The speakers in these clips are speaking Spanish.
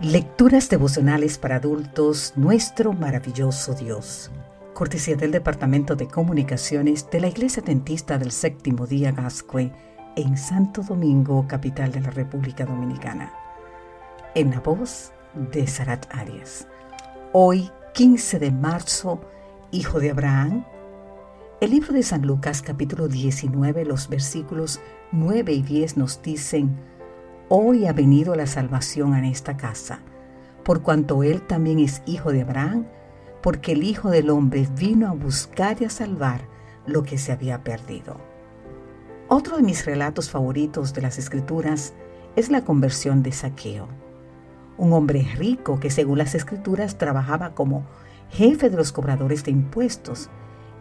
Lecturas devocionales para adultos, nuestro maravilloso Dios. Cortesía del Departamento de Comunicaciones de la Iglesia Dentista del Séptimo Día Gascue en Santo Domingo, capital de la República Dominicana. En la voz de Sarat Arias. Hoy, 15 de marzo, hijo de Abraham. El libro de San Lucas capítulo 19, los versículos 9 y 10 nos dicen, Hoy ha venido la salvación en esta casa, por cuanto él también es hijo de Abraham, porque el Hijo del Hombre vino a buscar y a salvar lo que se había perdido. Otro de mis relatos favoritos de las Escrituras es la conversión de Saqueo, un hombre rico que según las Escrituras trabajaba como jefe de los cobradores de impuestos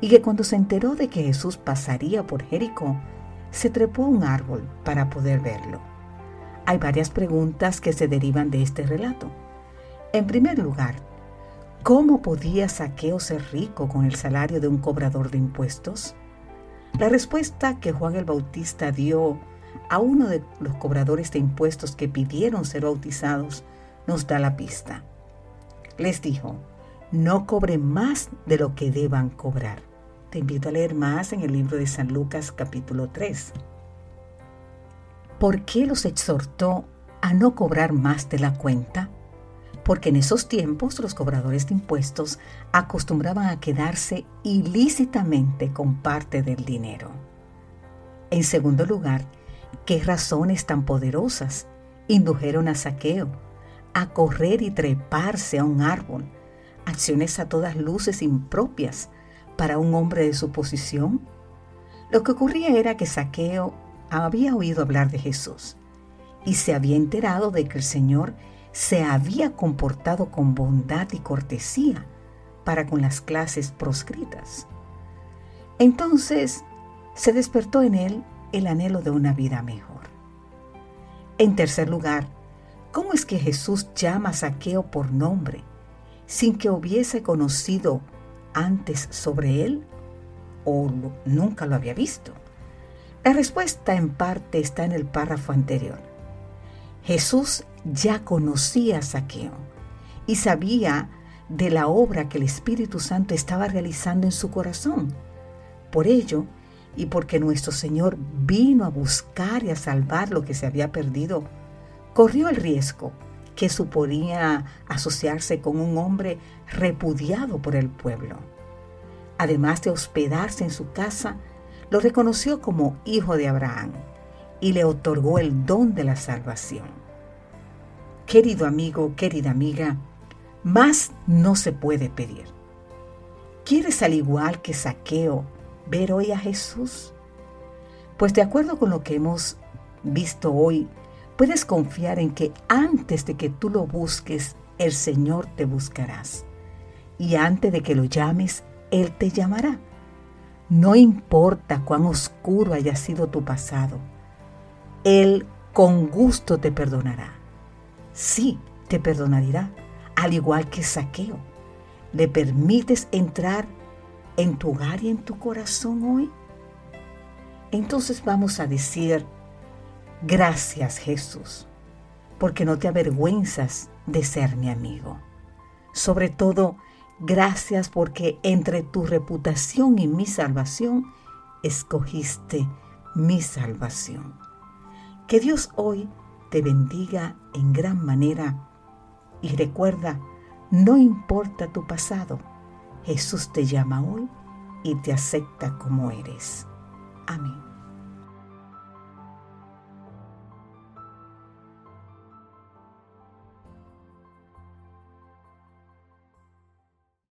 y que cuando se enteró de que Jesús pasaría por Jericó, se trepó a un árbol para poder verlo. Hay varias preguntas que se derivan de este relato. En primer lugar, ¿cómo podía Saqueo ser rico con el salario de un cobrador de impuestos? La respuesta que Juan el Bautista dio a uno de los cobradores de impuestos que pidieron ser bautizados nos da la pista. Les dijo, no cobren más de lo que deban cobrar. Te invito a leer más en el libro de San Lucas capítulo 3. ¿Por qué los exhortó a no cobrar más de la cuenta? Porque en esos tiempos los cobradores de impuestos acostumbraban a quedarse ilícitamente con parte del dinero. En segundo lugar, ¿qué razones tan poderosas indujeron a Saqueo a correr y treparse a un árbol? Acciones a todas luces impropias para un hombre de su posición. Lo que ocurría era que Saqueo había oído hablar de Jesús y se había enterado de que el Señor se había comportado con bondad y cortesía para con las clases proscritas. Entonces se despertó en él el anhelo de una vida mejor. En tercer lugar, ¿cómo es que Jesús llama a Saqueo por nombre sin que hubiese conocido antes sobre él o nunca lo había visto? La respuesta en parte está en el párrafo anterior. Jesús ya conocía a Saqueo y sabía de la obra que el Espíritu Santo estaba realizando en su corazón. Por ello, y porque nuestro Señor vino a buscar y a salvar lo que se había perdido, corrió el riesgo que suponía asociarse con un hombre repudiado por el pueblo. Además de hospedarse en su casa, lo reconoció como hijo de Abraham y le otorgó el don de la salvación. Querido amigo, querida amiga, más no se puede pedir. ¿Quieres al igual que Saqueo ver hoy a Jesús? Pues de acuerdo con lo que hemos visto hoy, puedes confiar en que antes de que tú lo busques, el Señor te buscarás. Y antes de que lo llames, Él te llamará. No importa cuán oscuro haya sido tu pasado, Él con gusto te perdonará. Sí, te perdonará, al igual que Saqueo. ¿Le permites entrar en tu hogar y en tu corazón hoy? Entonces vamos a decir, gracias Jesús, porque no te avergüenzas de ser mi amigo. Sobre todo, Gracias porque entre tu reputación y mi salvación, escogiste mi salvación. Que Dios hoy te bendiga en gran manera y recuerda, no importa tu pasado, Jesús te llama hoy y te acepta como eres. Amén.